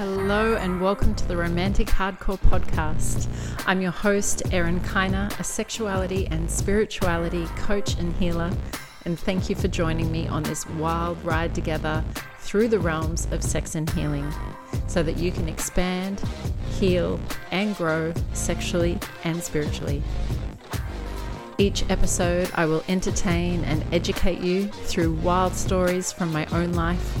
Hello, and welcome to the Romantic Hardcore Podcast. I'm your host, Erin Kiner, a sexuality and spirituality coach and healer. And thank you for joining me on this wild ride together through the realms of sex and healing so that you can expand, heal, and grow sexually and spiritually. Each episode, I will entertain and educate you through wild stories from my own life,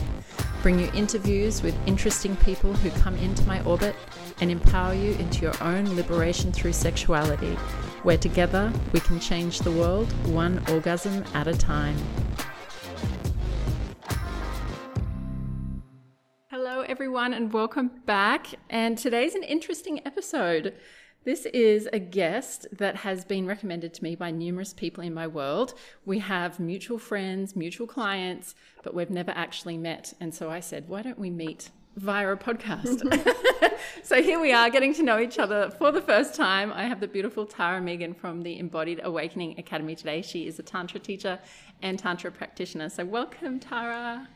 bring you interviews with interesting people who come into my orbit, and empower you into your own liberation through sexuality, where together we can change the world one orgasm at a time. Hello, everyone, and welcome back. And today's an interesting episode. This is a guest that has been recommended to me by numerous people in my world. We have mutual friends, mutual clients, but we've never actually met. And so I said, why don't we meet via a podcast? so here we are getting to know each other for the first time. I have the beautiful Tara Megan from the Embodied Awakening Academy today. She is a Tantra teacher and Tantra practitioner. So welcome, Tara.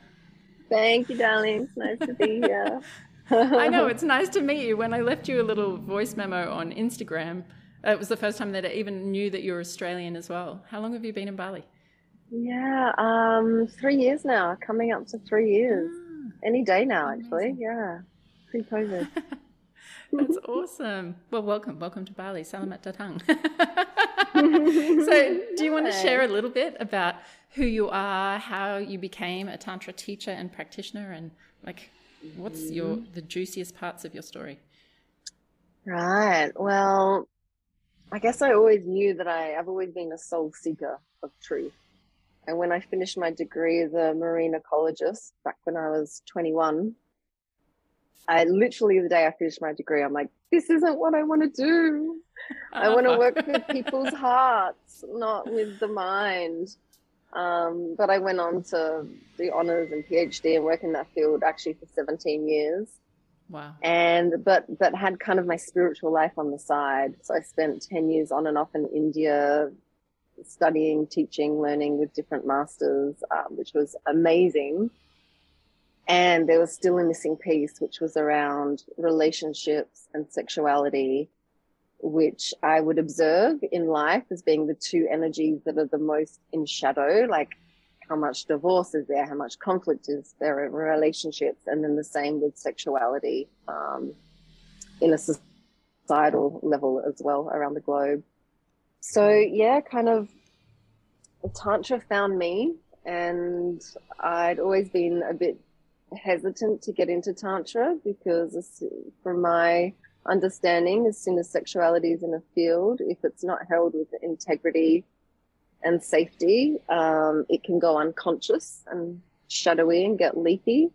Thank you, darling. It's nice to be here. I know it's nice to meet you. When I left you a little voice memo on Instagram, it was the first time that I even knew that you're Australian as well. How long have you been in Bali? Yeah, um, three years now, coming up to three years. Ah, Any day now, amazing. actually. Yeah, pre COVID. That's awesome. Well, welcome. Welcome to Bali. Salamat datang. so, do you want to share a little bit about who you are, how you became a Tantra teacher and practitioner, and like What's your mm-hmm. the juiciest parts of your story? Right. Well, I guess I always knew that I, I've always been a soul seeker of truth. And when I finished my degree as a marine ecologist back when I was 21, I literally the day I finished my degree, I'm like, this isn't what I want to do. I want to work with people's hearts, not with the mind. Um, but I went on to do honors and PhD and work in that field actually for 17 years. Wow. And but but had kind of my spiritual life on the side. So I spent 10 years on and off in India studying, teaching, learning with different masters, um, which was amazing. And there was still a missing piece, which was around relationships and sexuality which I would observe in life as being the two energies that are the most in shadow, like how much divorce is there, how much conflict is there in relationships, and then the same with sexuality um, in a societal level as well around the globe. So, yeah, kind of Tantra found me, and I'd always been a bit hesitant to get into Tantra because, from my understanding as soon as sexuality is in a field, if it's not held with integrity and safety, um, it can go unconscious and shadowy and get leaky.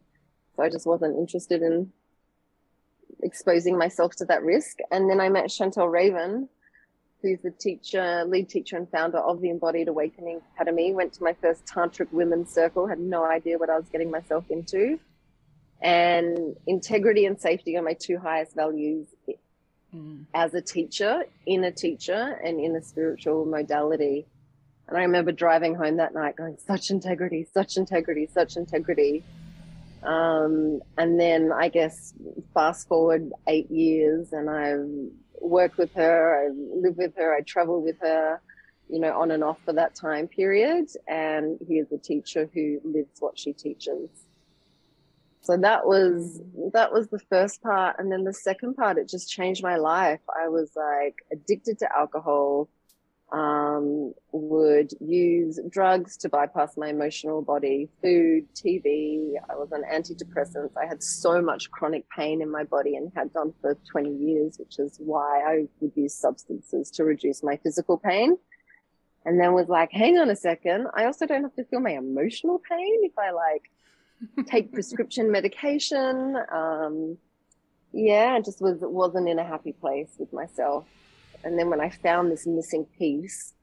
So I just wasn't interested in exposing myself to that risk. And then I met Chantel Raven, who's the teacher, lead teacher and founder of the Embodied Awakening Academy. Went to my first tantric women's circle, had no idea what I was getting myself into and integrity and safety are my two highest values mm. as a teacher, in a teacher, and in a spiritual modality. And I remember driving home that night going, such integrity, such integrity, such integrity. Um, and then I guess fast forward eight years and I've worked with her, I live with her, I travel with her, you know, on and off for that time period. And here's a teacher who lives what she teaches. So that was that was the first part, and then the second part, it just changed my life. I was like addicted to alcohol, um, would use drugs to bypass my emotional body, food, TV. I was on antidepressants. I had so much chronic pain in my body and had done for 20 years, which is why I would use substances to reduce my physical pain. And then was like, hang on a second. I also don't have to feel my emotional pain if I like take prescription medication. Um, yeah, I just was wasn't in a happy place with myself. And then when I found this missing piece,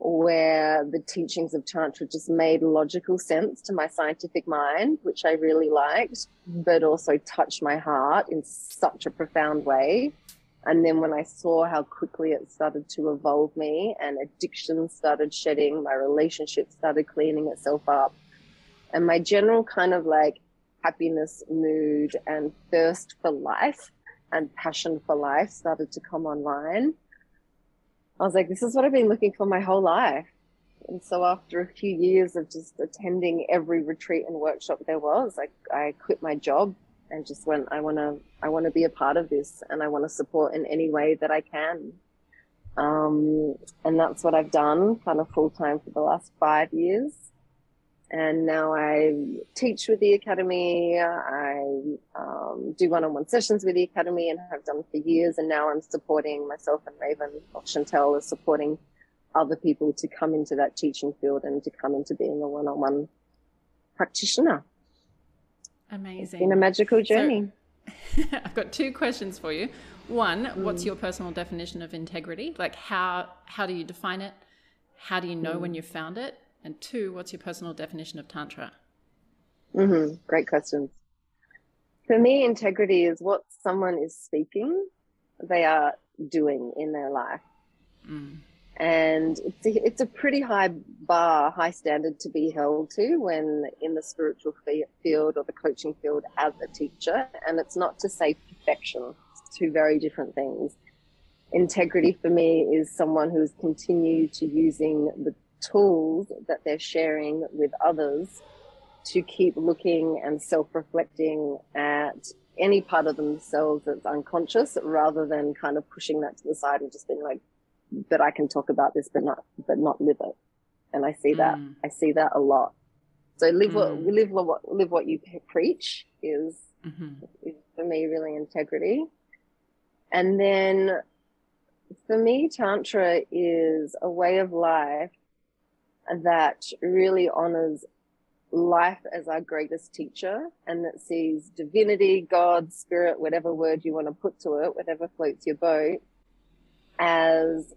where the teachings of Tantra just made logical sense to my scientific mind, which I really liked, but also touched my heart in such a profound way. And then when I saw how quickly it started to evolve me and addiction started shedding, my relationship started cleaning itself up, and my general kind of like happiness, mood, and thirst for life and passion for life started to come online, I was like, this is what I've been looking for my whole life. And so after a few years of just attending every retreat and workshop there was, like I quit my job and just went, I want to, I want to be a part of this and I want to support in any way that I can. Um, and that's what I've done kind of full time for the last five years. And now I teach with the academy. I um, do one-on-one sessions with the academy and have done for years. And now I'm supporting myself and Raven or Chantel is supporting other people to come into that teaching field and to come into being a one-on-one practitioner. Amazing. It's been a magical journey. So, I've got two questions for you. One, mm. what's your personal definition of integrity? Like how how do you define it? How do you know mm. when you've found it? And two, what's your personal definition of tantra? Mm-hmm. Great questions. For me, integrity is what someone is speaking, they are doing in their life. Mm and it's a, it's a pretty high bar, high standard to be held to when in the spiritual field or the coaching field as a teacher. And it's not to say perfection; it's two very different things. Integrity for me is someone who's continued to using the tools that they're sharing with others to keep looking and self-reflecting at any part of themselves that's unconscious rather than kind of pushing that to the side and just being like but I can talk about this, but not, but not live it. And I see that, mm. I see that a lot. So live mm. what, live what, live what you preach is, mm-hmm. is for me really integrity. And then for me, Tantra is a way of life that really honors life as our greatest teacher and that sees divinity, God, spirit, whatever word you want to put to it, whatever floats your boat, as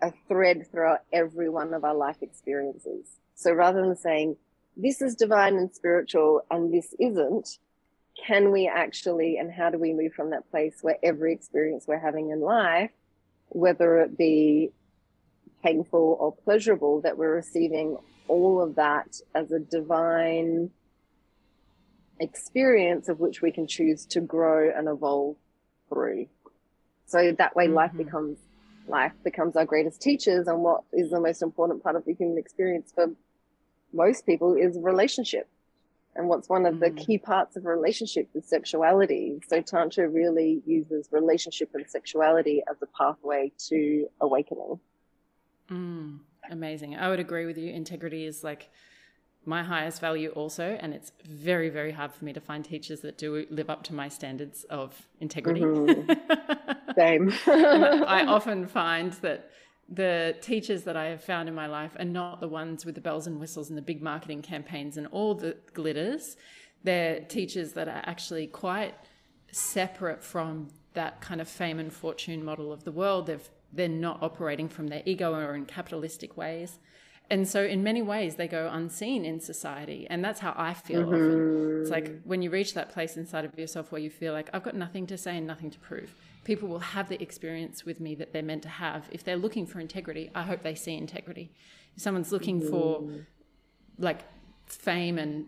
a thread throughout every one of our life experiences. So rather than saying, this is divine and spiritual and this isn't, can we actually, and how do we move from that place where every experience we're having in life, whether it be painful or pleasurable, that we're receiving all of that as a divine experience of which we can choose to grow and evolve through. So that way mm-hmm. life becomes life becomes our greatest teachers and what is the most important part of the human experience for most people is relationship and what's one of mm. the key parts of relationship is sexuality so tantra really uses relationship and sexuality as a pathway to awakening mm, amazing. I would agree with you. Integrity is like my highest value also and it's very very hard for me to find teachers that do live up to my standards of integrity. Mm-hmm. same. I often find that the teachers that i have found in my life are not the ones with the bells and whistles and the big marketing campaigns and all the glitters. They're teachers that are actually quite separate from that kind of fame and fortune model of the world. They've they're not operating from their ego or in capitalistic ways. And so in many ways they go unseen in society. And that's how i feel mm-hmm. often. It's like when you reach that place inside of yourself where you feel like i've got nothing to say and nothing to prove. People will have the experience with me that they're meant to have. If they're looking for integrity i hope they see integrity. If someone's looking mm-hmm. for like fame and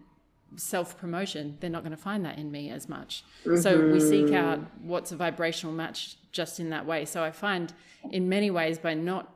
self promotion, they're not going to find that in me as much. Mm-hmm. So we seek out what's a vibrational match just in that way. So I find in many ways by not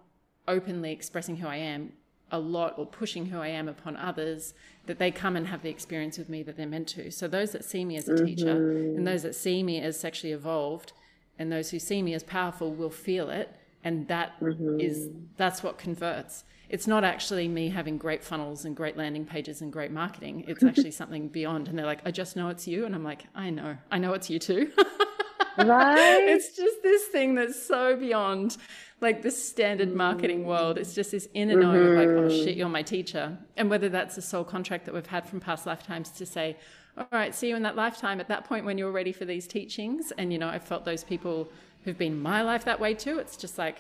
openly expressing who I am, a lot or pushing who I am upon others that they come and have the experience with me that they're meant to. So those that see me as a mm-hmm. teacher and those that see me as sexually evolved and those who see me as powerful will feel it and that mm-hmm. is that's what converts. It's not actually me having great funnels and great landing pages and great marketing. It's actually something beyond and they're like, "I just know it's you." And I'm like, "I know. I know it's you too." right? it's just this thing that's so beyond like the standard marketing world. It's just this in and out mm-hmm. like, oh shit, you're my teacher. And whether that's a soul contract that we've had from past lifetimes to say, all right, see you in that lifetime at that point when you're ready for these teachings. And, you know, I've felt those people who've been my life that way too. It's just like,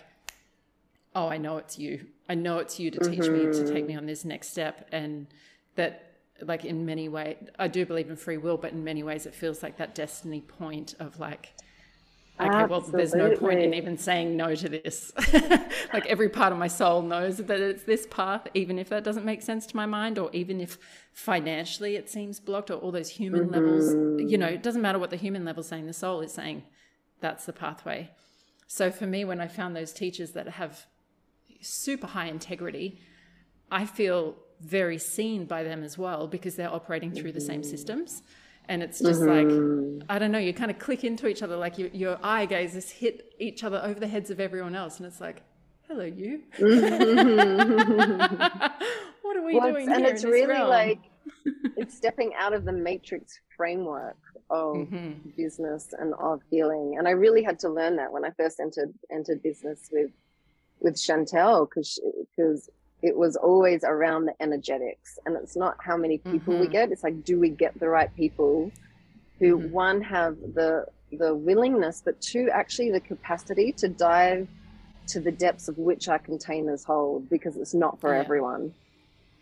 oh, I know it's you. I know it's you to teach mm-hmm. me, to take me on this next step. And that, like, in many ways, I do believe in free will, but in many ways, it feels like that destiny point of like, okay, well, there's no point in even saying no to this. like every part of my soul knows that it's this path, even if that doesn't make sense to my mind, or even if financially it seems blocked, or all those human mm-hmm. levels. You know, it doesn't matter what the human level is saying, the soul is saying that's the pathway. So for me, when I found those teachers that have super high integrity, I feel very seen by them as well because they're operating through mm-hmm. the same mm-hmm. systems and it's just mm-hmm. like i don't know you kind of click into each other like you, your eye gazes hit each other over the heads of everyone else and it's like hello you what are we well, doing and it's really realm? like it's stepping out of the matrix framework of mm-hmm. business and of healing and i really had to learn that when i first entered entered business with with chantel because because it was always around the energetics and it's not how many people mm-hmm. we get it's like do we get the right people who mm-hmm. one have the the willingness but two actually the capacity to dive to the depths of which our containers hold because it's not for yeah. everyone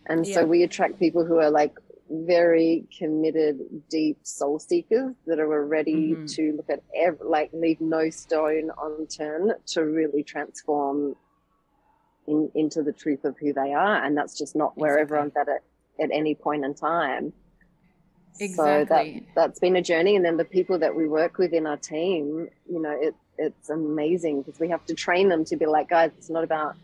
and yeah. so we attract people who are like very committed deep soul seekers that are ready mm-hmm. to look at every, like leave no stone unturned to really transform in, into the truth of who they are. And that's just not where exactly. everyone's at it at any point in time. Exactly. So that that's been a journey. And then the people that we work with in our team, you know, it it's amazing because we have to train them to be like, guys, it's not about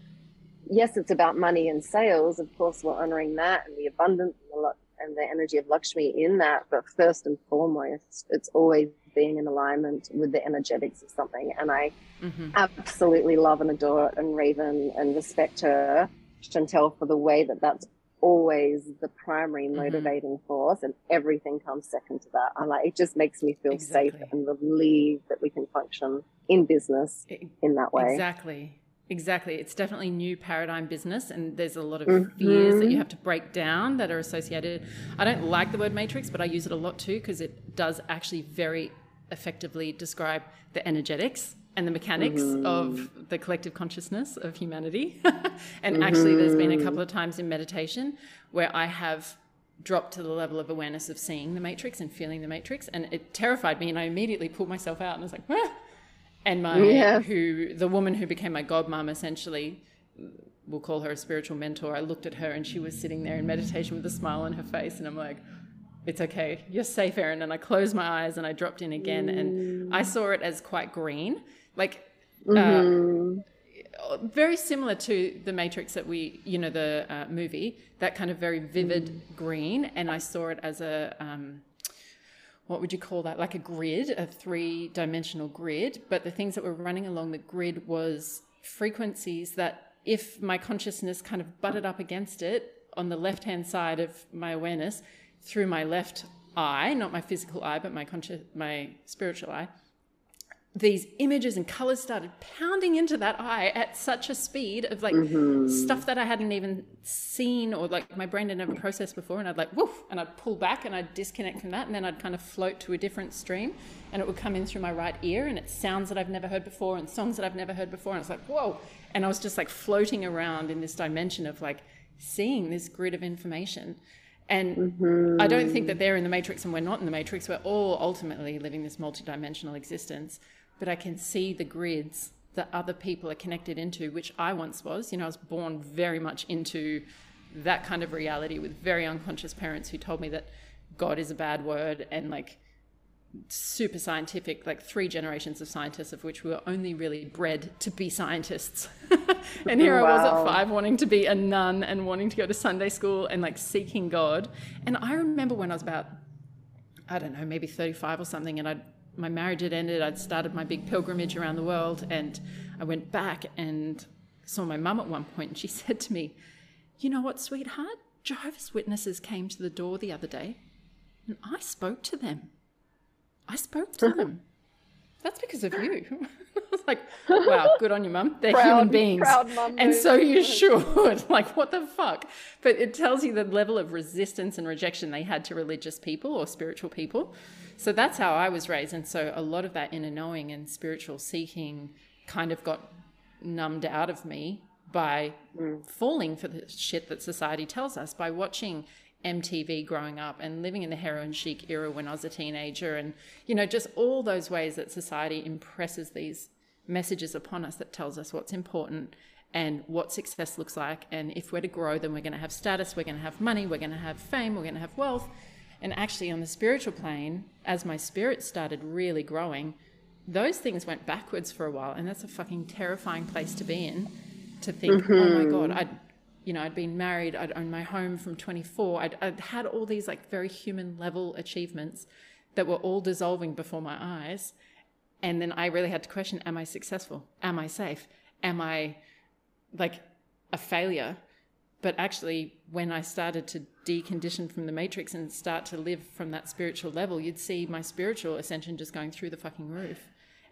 yes, it's about money and sales. Of course, we're honoring that and the abundance and the, and the energy of Lakshmi in that. But first and foremost, it's always being in alignment with the energetics of something. And I mm-hmm. absolutely love and adore and Raven and respect her, Chantel, for the way that that's always the primary mm-hmm. motivating mm-hmm. force and everything comes second to that. I'm like, it just makes me feel exactly. safe and relieved that we can function in business in that way. Exactly. Exactly. It's definitely new paradigm business, and there's a lot of mm-hmm. fears that you have to break down that are associated. I don't like the word matrix, but I use it a lot too because it does actually very effectively describe the energetics and the mechanics mm-hmm. of the collective consciousness of humanity. and mm-hmm. actually, there's been a couple of times in meditation where I have dropped to the level of awareness of seeing the matrix and feeling the matrix, and it terrified me. And I immediately pulled myself out and I was like, ah! and my yeah. who the woman who became my godmom essentially. We'll call her a spiritual mentor. I looked at her and she was sitting there in meditation with a smile on her face, and I'm like, it's okay. You're safe, Erin. And I closed my eyes and I dropped in again. Mm. And I mm. saw it as quite green, like uh, mm-hmm. uh, very similar to the Matrix that we, you know, the uh, movie, that kind of very vivid mm. green. And I saw it as a, um, what would you call that? Like a grid, a three dimensional grid. But the things that were running along the grid was frequencies that if my consciousness kind of butted up against it on the left hand side of my awareness, through my left eye, not my physical eye, but my conscious, my spiritual eye, these images and colors started pounding into that eye at such a speed of like mm-hmm. stuff that I hadn't even seen or like my brain had never processed before. And I'd like, woof, and I'd pull back and I'd disconnect from that. And then I'd kind of float to a different stream and it would come in through my right ear and it's sounds that I've never heard before and songs that I've never heard before. And it's like, whoa. And I was just like floating around in this dimension of like seeing this grid of information. And mm-hmm. I don't think that they're in the matrix and we're not in the matrix. We're all ultimately living this multidimensional existence. But I can see the grids that other people are connected into, which I once was. You know, I was born very much into that kind of reality with very unconscious parents who told me that God is a bad word and like super scientific, like three generations of scientists, of which we were only really bred to be scientists. and here wow. I was at five wanting to be a nun and wanting to go to Sunday school and like seeking God. And I remember when I was about, I don't know, maybe 35 or something, and i my marriage had ended. I'd started my big pilgrimage around the world, and I went back and saw my mum at one point, and she said to me, You know what, sweetheart? Jehovah's Witnesses came to the door the other day, and I spoke to them. I spoke to them. That's because of you. I was like, wow, good on you, mum. They're proud, human beings. and so you should. like, what the fuck? But it tells you the level of resistance and rejection they had to religious people or spiritual people. So that's how I was raised. And so a lot of that inner knowing and spiritual seeking kind of got numbed out of me by mm. falling for the shit that society tells us, by watching MTV growing up and living in the heroin chic era when I was a teenager, and you know, just all those ways that society impresses these messages upon us that tells us what's important and what success looks like. And if we're to grow, then we're going to have status, we're going to have money, we're going to have fame, we're going to have wealth. And actually, on the spiritual plane, as my spirit started really growing, those things went backwards for a while. And that's a fucking terrifying place to be in to think, mm-hmm. oh my God, I'd, you know, I'd been married, I'd owned my home from 24, I'd, I'd had all these like very human level achievements that were all dissolving before my eyes. And then I really had to question, am I successful? Am I safe? Am I like a failure? But actually, when I started to decondition from the matrix and start to live from that spiritual level, you'd see my spiritual ascension just going through the fucking roof.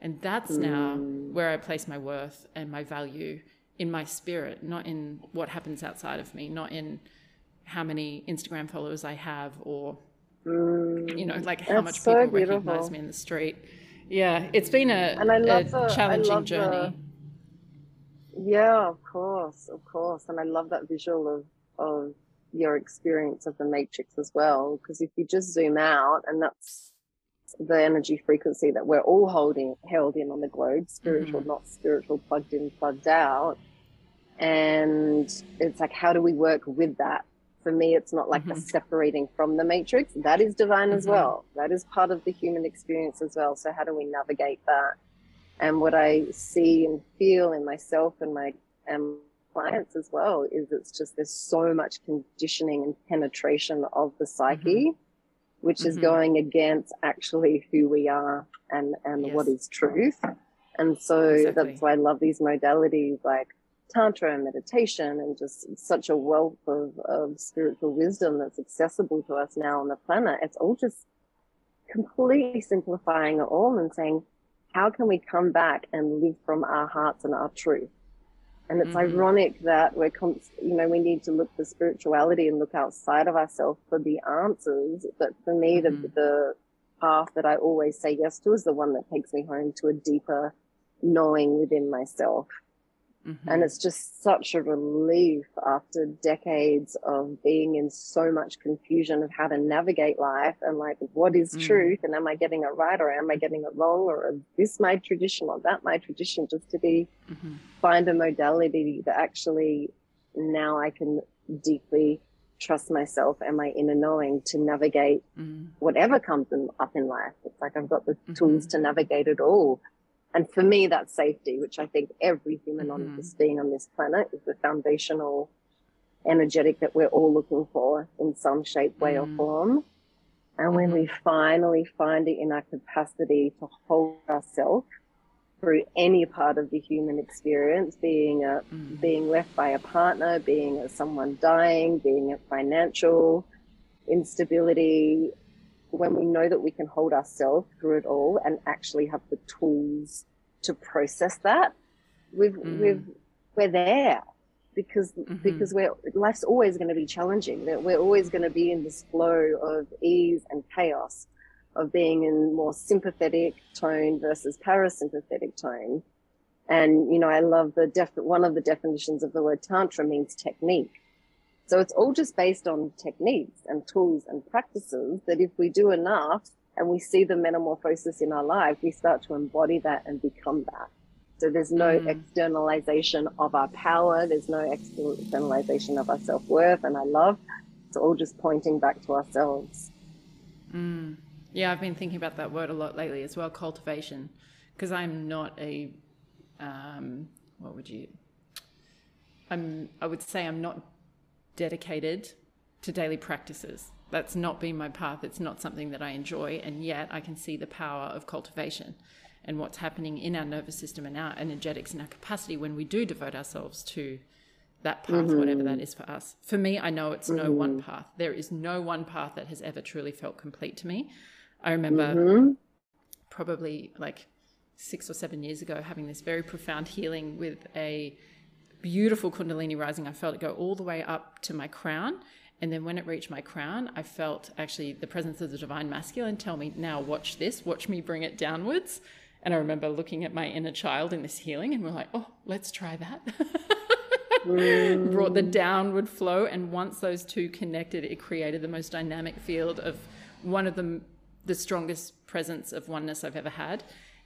And that's mm. now where I place my worth and my value in my spirit, not in what happens outside of me, not in how many Instagram followers I have or, mm. you know, like how much so people beautiful. recognize me in the street. Yeah, it's been a, and I love the, challenging journey. The, yeah, of course, of course. And I love that visual of, of your experience of the matrix as well. Because if you just zoom out, and that's the energy frequency that we're all holding held in on the globe, spiritual, mm-hmm. not spiritual, plugged in, plugged out. And it's like, how do we work with that? For me, it's not like mm-hmm. separating from the matrix. That is divine mm-hmm. as well. That is part of the human experience as well. So how do we navigate that? And what I see and feel in myself and my and clients as well is it's just there's so much conditioning and penetration of the psyche mm-hmm which mm-hmm. is going against actually who we are and, and yes. what is truth. And so exactly. that's why I love these modalities like Tantra and meditation and just such a wealth of, of spiritual wisdom that's accessible to us now on the planet. It's all just completely simplifying it all and saying, how can we come back and live from our hearts and our truth? And it's mm-hmm. ironic that we're, const- you know, we need to look for spirituality and look outside of ourselves for the answers. But for me, mm-hmm. the, the path that I always say yes to is the one that takes me home to a deeper knowing within myself. Mm-hmm. And it's just such a relief after decades of being in so much confusion of how to navigate life and like, what is mm. truth? And am I getting it right or am I getting it wrong? Or is this my tradition or that my tradition? Just to be, mm-hmm. find a modality that actually now I can deeply trust myself and my inner knowing to navigate mm. whatever comes in, up in life. It's like I've got the mm-hmm. tools to navigate it all. And for me, that's safety, which I think every human mm-hmm. on this being on this planet is the foundational energetic that we're all looking for in some shape, way, mm. or form. And when mm-hmm. we finally find it in our capacity to hold ourselves through any part of the human experience, being a, mm. being left by a partner, being a, someone dying, being a financial instability, when we know that we can hold ourselves through it all and actually have the tools to process that, we've, mm. we've, we're there because, mm-hmm. because we're, life's always going to be challenging. That we're always going to be in this flow of ease and chaos of being in more sympathetic tone versus parasympathetic tone. And, you know, I love the def, one of the definitions of the word tantra means technique. So it's all just based on techniques and tools and practices that if we do enough and we see the metamorphosis in our life, we start to embody that and become that. So there's no mm. externalization of our power. There's no externalization of our self worth and our love. It's all just pointing back to ourselves. Mm. Yeah, I've been thinking about that word a lot lately as well, cultivation, because I'm not a, um, what would you, I'm, I would say I'm not dedicated to daily practices. That's not been my path. It's not something that I enjoy. And yet I can see the power of cultivation and what's happening in our nervous system and our energetics and our capacity when we do devote ourselves to that path, mm-hmm. whatever that is for us. For me, I know it's mm-hmm. no one mm-hmm. path. There is no one path that has ever truly felt complete to me. I remember mm-hmm. probably like six or seven years ago having this very profound healing with a beautiful Kundalini rising. I felt it go all the way up to my crown. And then when it reached my crown, I felt actually the presence of the divine masculine tell me, now watch this, watch me bring it downwards. And I remember looking at my inner child in this healing and we're like, oh, let's try that. mm. brought the downward flow. And once those two connected, it created the most dynamic field of one of the, the strongest presence of oneness I've ever had.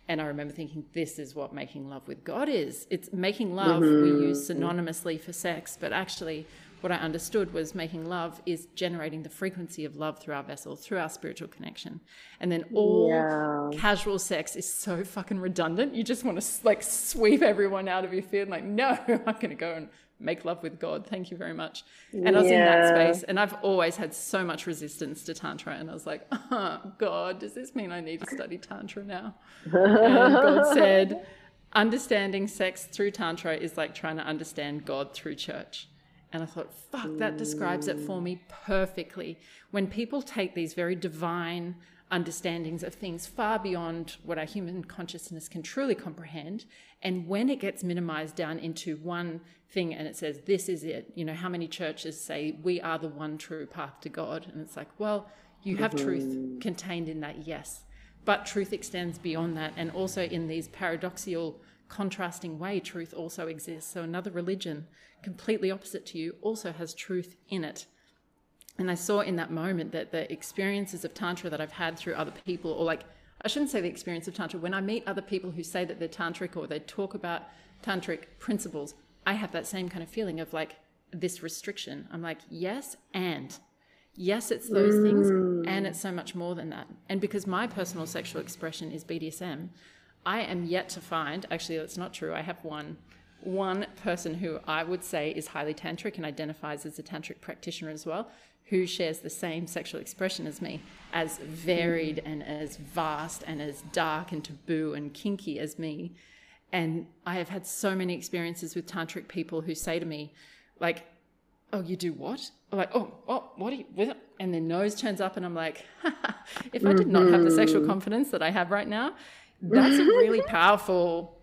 And I remember thinking, this is what making love with God is. It's making love, mm-hmm. we use synonymously for sex, but actually, what I understood was making love is generating the frequency of love through our vessel, through our spiritual connection. And then all yeah. casual sex is so fucking redundant. You just want to like sweep everyone out of your field. Like, no, I'm going to go and make love with God. Thank you very much. And yeah. I was in that space. And I've always had so much resistance to Tantra. And I was like, oh, God, does this mean I need to study Tantra now? and God said, understanding sex through Tantra is like trying to understand God through church. And I thought, fuck, that describes it for me perfectly. When people take these very divine understandings of things far beyond what our human consciousness can truly comprehend, and when it gets minimized down into one thing and it says, this is it, you know, how many churches say, we are the one true path to God? And it's like, well, you have mm-hmm. truth contained in that, yes. But truth extends beyond that. And also in these paradoxical contrasting way, truth also exists. So another religion, completely opposite to you, also has truth in it. And I saw in that moment that the experiences of Tantra that I've had through other people, or like, I shouldn't say the experience of Tantra, when I meet other people who say that they're Tantric or they talk about Tantric principles, I have that same kind of feeling of like this restriction. I'm like, yes, and. Yes, it's those mm. things, and it's so much more than that. And because my personal sexual expression is BDSM, I am yet to find, actually, that's not true. I have one one person who I would say is highly tantric and identifies as a tantric practitioner as well, who shares the same sexual expression as me, as varied and as vast and as dark and taboo and kinky as me. And I have had so many experiences with tantric people who say to me, like, oh, you do what? Or like, oh, oh, what are you, with and their nose turns up, and I'm like, if I did not have the sexual mm-hmm. confidence that I have right now, that's a really powerful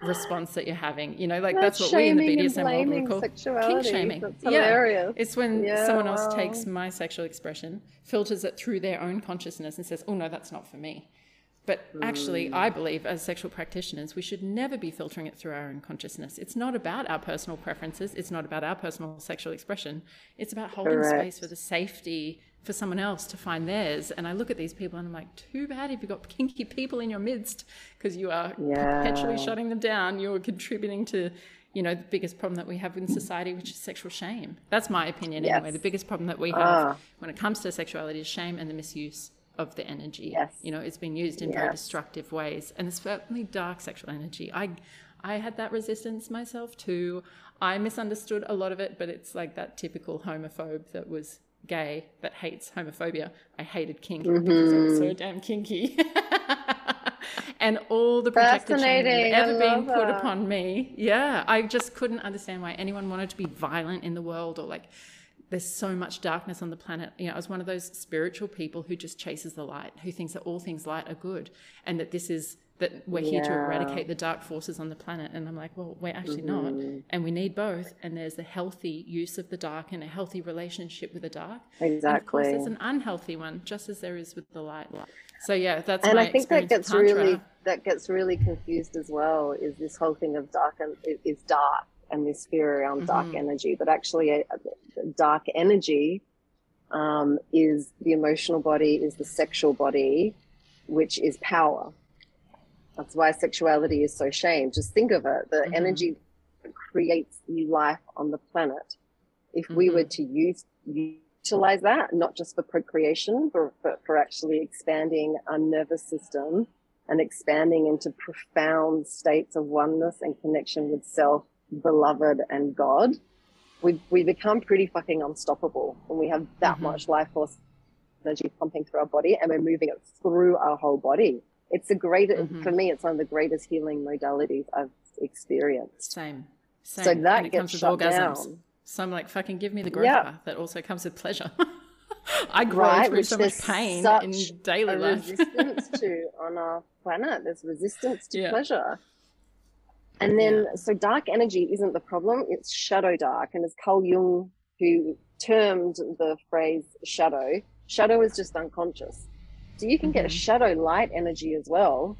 response that you're having. You know, like that's, that's what we in the BDSM world call kink shaming. yeah, it's when yeah, someone else wow. takes my sexual expression, filters it through their own consciousness, and says, "Oh no, that's not for me." But actually, mm. I believe as sexual practitioners, we should never be filtering it through our own consciousness. It's not about our personal preferences. It's not about our personal sexual expression. It's about holding Correct. space for the safety for someone else to find theirs. And I look at these people and I'm like, too bad if you've got kinky people in your midst because you are yeah. perpetually shutting them down. You're contributing to, you know, the biggest problem that we have in society, which is sexual shame. That's my opinion yes. anyway. The biggest problem that we have uh. when it comes to sexuality is shame and the misuse of the energy. Yes. You know, it's been used in yes. very destructive ways. And it's certainly dark sexual energy. I I had that resistance myself too. I misunderstood a lot of it, but it's like that typical homophobe that was gay but hates homophobia. I hated kink mm-hmm. because it was so damn kinky. and all the protected shame that had ever been put that. upon me. Yeah, I just couldn't understand why anyone wanted to be violent in the world or like there's so much darkness on the planet. You know, I was one of those spiritual people who just chases the light, who thinks that all things light are good and that this is that we're here yeah. to eradicate the dark forces on the planet. And I'm like, well, we're actually mm-hmm. not. And we need both. And there's a healthy use of the dark and a healthy relationship with the dark. Exactly. And of course, there's an unhealthy one, just as there is with the light. So yeah, that's and I think that gets really that gets really confused as well. Is this whole thing of dark and is dark and this fear around mm-hmm. dark energy, but actually, a, a dark energy um, is the emotional body, is the sexual body, which is power that's why sexuality is so shamed. Just think of it. The mm-hmm. energy creates new life on the planet. If mm-hmm. we were to use utilize that, not just for procreation, but, but for actually expanding our nervous system and expanding into profound states of oneness and connection with self, beloved, and God, we we become pretty fucking unstoppable when we have that mm-hmm. much life force energy pumping through our body and we're moving it through our whole body it's a great mm-hmm. for me it's one of the greatest healing modalities i've experienced. Same same. so that gets shut down. So i'm like fucking give me the growth path that also comes with pleasure. I grow right, through so much pain in daily life. resistance to on our planet. There's resistance to yeah. pleasure. And then yeah. so dark energy isn't the problem it's shadow dark. And as carl jung who termed the phrase shadow shadow is just unconscious so you can mm-hmm. get a mm-hmm. shadow light energy as well,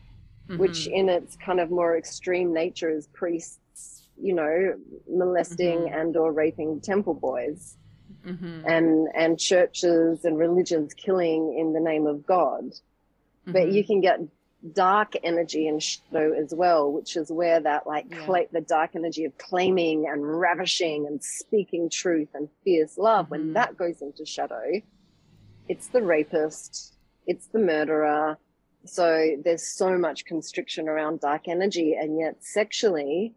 mm-hmm. which in its kind of more extreme nature is priests you know, molesting mm-hmm. and or raping temple boys. Mm-hmm. And and churches and religions killing in the name of God, mm-hmm. but you can get dark energy and shadow as well, which is where that like yeah. the dark energy of claiming and ravishing and speaking truth and fierce love, when mm-hmm. that goes into shadow, it's the rapist, it's the murderer, so there's so much constriction around dark energy, and yet sexually,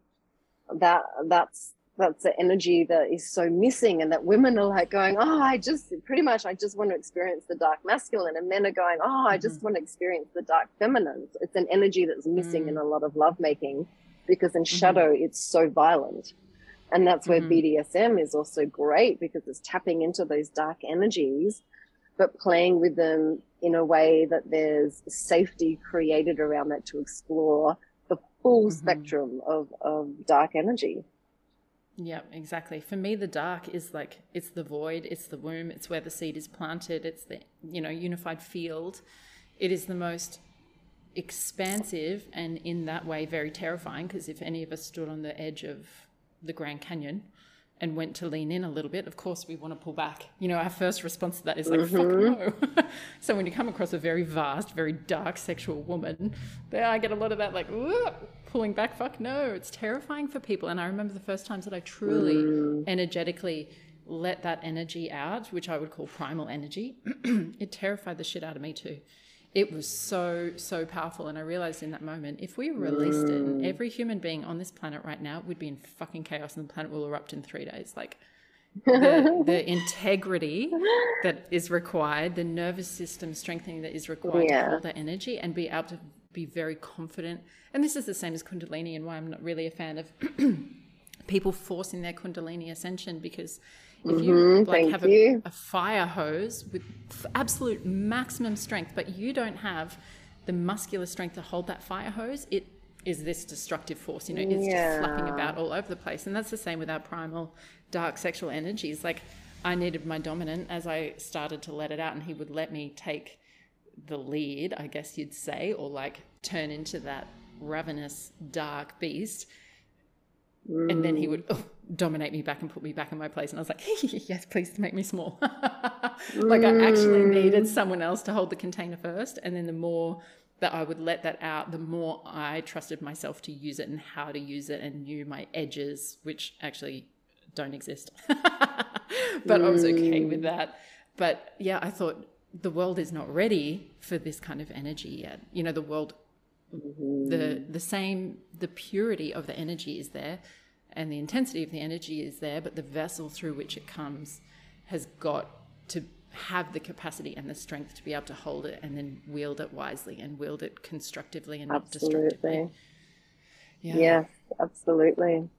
that that's that's the energy that is so missing, and that women are like going, oh, I just pretty much I just want to experience the dark masculine, and men are going, oh, I just mm-hmm. want to experience the dark feminine. It's an energy that's missing mm-hmm. in a lot of lovemaking, because in mm-hmm. shadow mm-hmm. it's so violent. And that's where mm-hmm. BDSM is also great because it's tapping into those dark energies but playing with them in a way that there's safety created around that to explore the full mm-hmm. spectrum of, of dark energy. Yeah, exactly. For me, the dark is like it's the void, it's the womb, it's where the seed is planted, it's the you know unified field. It is the most expansive and in that way very terrifying because if any of us stood on the edge of the Grand Canyon, and went to lean in a little bit, of course we want to pull back. You know, our first response to that is like, mm-hmm. fuck no. so when you come across a very vast, very dark sexual woman, there I get a lot of that like, pulling back, fuck no. It's terrifying for people. And I remember the first times that I truly mm. energetically let that energy out, which I would call primal energy, it terrified the shit out of me too it was so so powerful and i realized in that moment if we released mm. it every human being on this planet right now would be in fucking chaos and the planet will erupt in three days like the, the integrity that is required the nervous system strengthening that is required yeah. to hold that energy and be able to be very confident and this is the same as kundalini and why i'm not really a fan of people forcing their kundalini ascension because if you mm-hmm, like have a, a, fire hose with absolute maximum strength, but you don't have the muscular strength to hold that fire hose, it is this destructive force. You know, it's yeah. just flapping about all over the place. And that's the same with our primal dark sexual energies. Like I needed my dominant as I started to let it out, and he would let me take the lead, I guess you'd say, or like turn into that ravenous dark beast Mm. And then he would oh, dominate me back and put me back in my place. And I was like, yes, please make me small. like I actually needed mm. someone else to hold the container first. And then the more that I would let that out, the more I trusted myself to use it and how to use it and knew my edges, which actually don't exist. but I was okay with mm. that. But yeah, I thought the world is not ready for this kind of energy yet. You know, the world Mm-hmm. The the same the purity of the energy is there and the intensity of the energy is there, but the vessel through which it comes has got to have the capacity and the strength to be able to hold it and then wield it wisely and wield it constructively and absolutely. not destructively. Yeah. Yes, absolutely.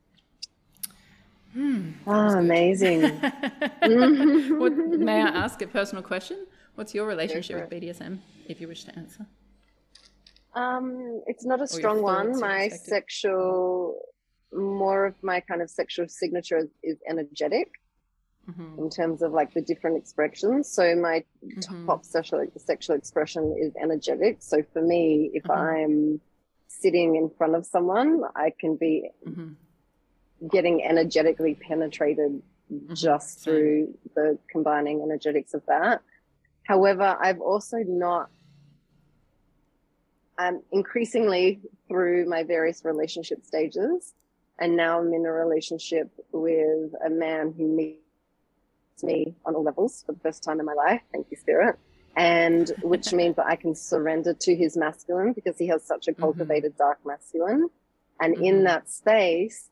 Hmm, oh, amazing. what, may I ask a personal question? What's your relationship with BDSM, if you wish to answer? Um, it's not a strong one. My sexual, more of my kind of sexual signature is, is energetic mm-hmm. in terms of like the different expressions. So my mm-hmm. top sexual sexual expression is energetic. So for me, if mm-hmm. I'm sitting in front of someone, I can be mm-hmm. getting energetically penetrated mm-hmm. just through the combining energetics of that. However, I've also not um, increasingly through my various relationship stages. And now I'm in a relationship with a man who meets me on all levels for the first time in my life. Thank you, Spirit. And which means that I can surrender to his masculine because he has such a mm-hmm. cultivated mm-hmm. dark masculine. And mm-hmm. in that space,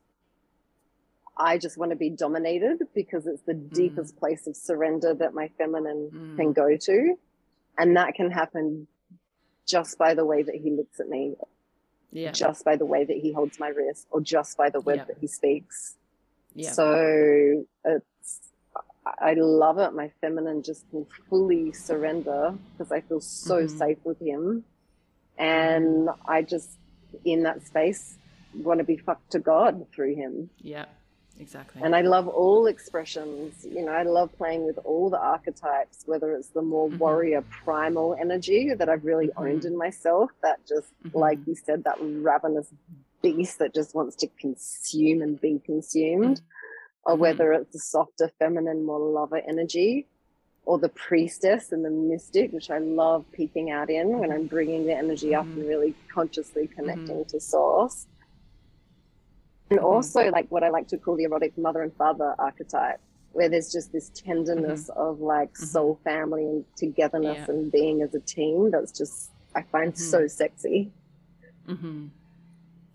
I just want to be dominated because it's the mm. deepest place of surrender that my feminine mm. can go to. And that can happen just by the way that he looks at me, yeah. just by the way that he holds my wrist, or just by the word yeah. that he speaks. Yeah. So it's, I love it. My feminine just can fully surrender because I feel so mm-hmm. safe with him. And I just, in that space, want to be fucked to God through him. Yeah. Exactly. And I love all expressions. You know, I love playing with all the archetypes, whether it's the more mm-hmm. warrior primal energy that I've really mm-hmm. owned in myself, that just, mm-hmm. like you said, that ravenous beast that just wants to consume and be consumed, mm-hmm. or whether it's the softer, feminine, more lover energy, or the priestess and the mystic, which I love peeking out in when I'm bringing the energy up mm-hmm. and really consciously connecting mm-hmm. to source. And mm-hmm. also, like what I like to call the erotic mother and father archetype, where there's just this tenderness mm-hmm. of like mm-hmm. soul family and togetherness yeah. and being as a team that's just, I find mm-hmm. so sexy.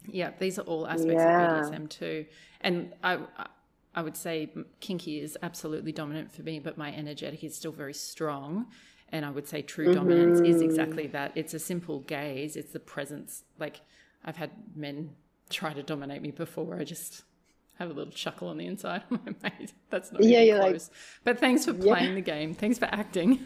Yeah, these are all aspects yeah. of BDSM too. And I, I would say kinky is absolutely dominant for me, but my energetic is still very strong. And I would say true mm-hmm. dominance is exactly that. It's a simple gaze, it's the presence. Like I've had men try to dominate me before. I just have a little chuckle on the inside. Mate, that's not yeah, close. Like, but thanks for playing yeah. the game. Thanks for acting.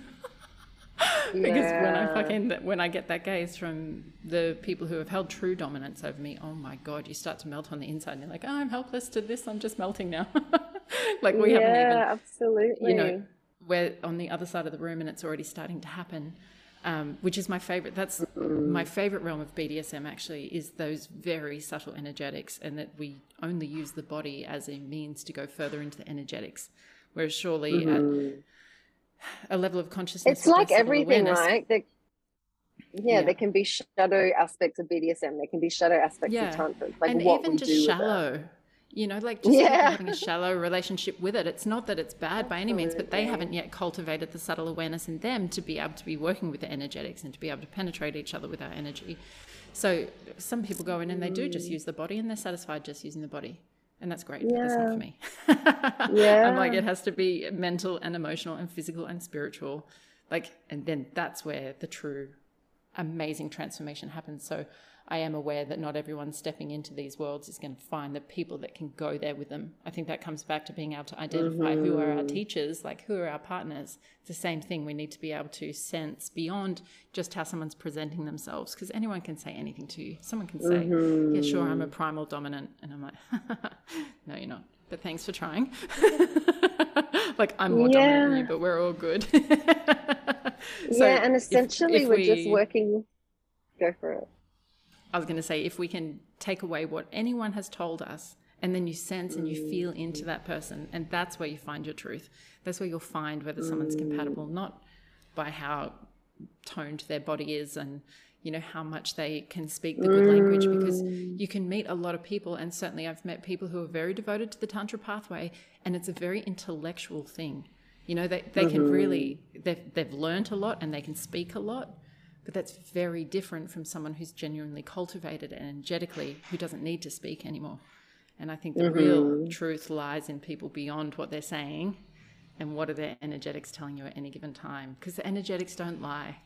because yeah. when I fucking when I get that gaze from the people who have held true dominance over me, oh my god, you start to melt on the inside, and you're like, oh, I'm helpless to this. I'm just melting now. like we yeah, haven't even, yeah, absolutely, you know, we're on the other side of the room, and it's already starting to happen. Um, which is my favorite. That's my favorite realm of BDSM. Actually, is those very subtle energetics, and that we only use the body as a means to go further into the energetics. Whereas surely mm-hmm. at a level of consciousness. It's like everything, right? Yeah, yeah, there can be shadow aspects of BDSM. There can be shadow aspects yeah. of tantra. Like and what even we just do shallow. You know, like just yeah. having a shallow relationship with it. It's not that it's bad by any means, but they haven't yet cultivated the subtle awareness in them to be able to be working with the energetics and to be able to penetrate each other with our energy. So some people go in and they do just mm. use the body and they're satisfied just using the body and that's great. Yeah. That's not for me. yeah. I'm like, it has to be mental and emotional and physical and spiritual. Like, and then that's where the true amazing transformation happens. So I am aware that not everyone stepping into these worlds is going to find the people that can go there with them. I think that comes back to being able to identify mm-hmm. who are our mm-hmm. teachers, like who are our partners. It's the same thing. We need to be able to sense beyond just how someone's presenting themselves, because anyone can say anything to you. Someone can say, mm-hmm. "Yeah, sure, I'm a primal dominant," and I'm like, "No, you're not." But thanks for trying. like I'm more yeah. dominant than you, but we're all good. so yeah, and essentially if, if we're we, just working. Go for it I was going to say, if we can take away what anyone has told us, and then you sense and you feel mm. into that person, and that's where you find your truth. That's where you'll find whether someone's mm. compatible, not by how toned their body is and you know how much they can speak the good language because mm. you can meet a lot of people and certainly I've met people who are very devoted to the tantra pathway and it's a very intellectual thing. You know they, they can mm-hmm. really they've, they've learned a lot and they can speak a lot but that's very different from someone who's genuinely cultivated energetically, who doesn't need to speak anymore. And I think the mm-hmm. real truth lies in people beyond what they're saying and what are their energetics telling you at any given time. Because the energetics don't lie.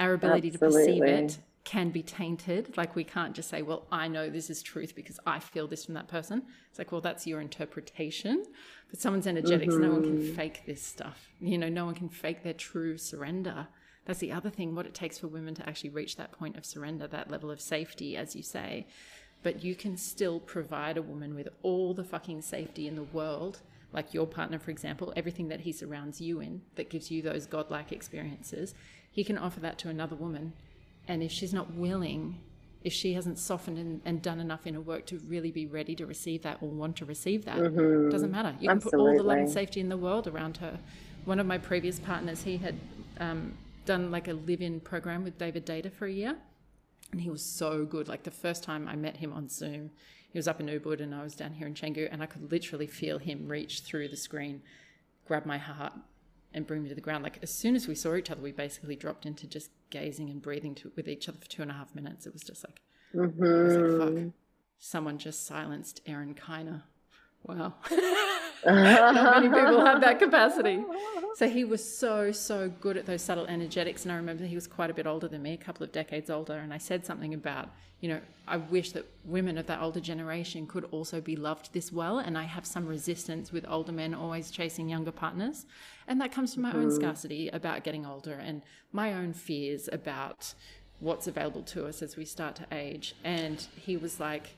Our ability Absolutely. to perceive it can be tainted. Like we can't just say, well, I know this is truth because I feel this from that person. It's like, well, that's your interpretation. But someone's energetics, mm-hmm. no one can mm-hmm. fake this stuff. You know, no one can fake their true surrender. That's the other thing, what it takes for women to actually reach that point of surrender, that level of safety, as you say. But you can still provide a woman with all the fucking safety in the world, like your partner, for example, everything that he surrounds you in that gives you those godlike experiences. He can offer that to another woman. And if she's not willing, if she hasn't softened and, and, done enough inner work to really be ready to receive that or want to receive that, mm-hmm. doesn't matter. You can Absolutely. put all the love and safety in the world around her. One of my previous partners, he had um, done like a live-in program with David Deida for a year, and he was so good. Like the first time I met him on Zoom, he was up in Ubud and I was down here in Canggu, and I could literally feel him reach through the screen, grab my heart, and bring me to the ground. Like as soon as we saw each other, we basically dropped into just gazing and breathing to, with each other for two and a half minutes. It was just like, mm-hmm. was like fuck, someone just silenced Erin Kiner. Wow. Not many people have that capacity. So he was so, so good at those subtle energetics. And I remember he was quite a bit older than me, a couple of decades older. And I said something about, you know, I wish that women of that older generation could also be loved this well. And I have some resistance with older men always chasing younger partners. And that comes from my mm. own scarcity about getting older and my own fears about what's available to us as we start to age. And he was like,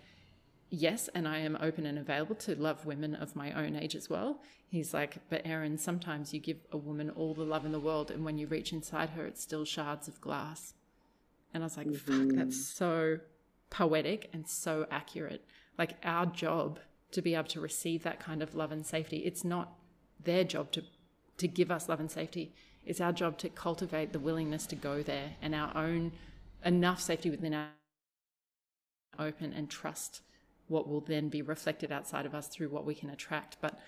yes, and I am open and available to love women of my own age as well. He's like, but Erin, sometimes you give a woman all the love in the world, and when you reach inside her, it's still shards of glass. And I was like, mm-hmm. fuck, that's so poetic and so accurate. Like our job to be able to receive that kind of love and safety, it's not their job to to give us love and safety. It's our job to cultivate the willingness to go there and our own enough safety within our open and trust what will then be reflected outside of us through what we can attract. But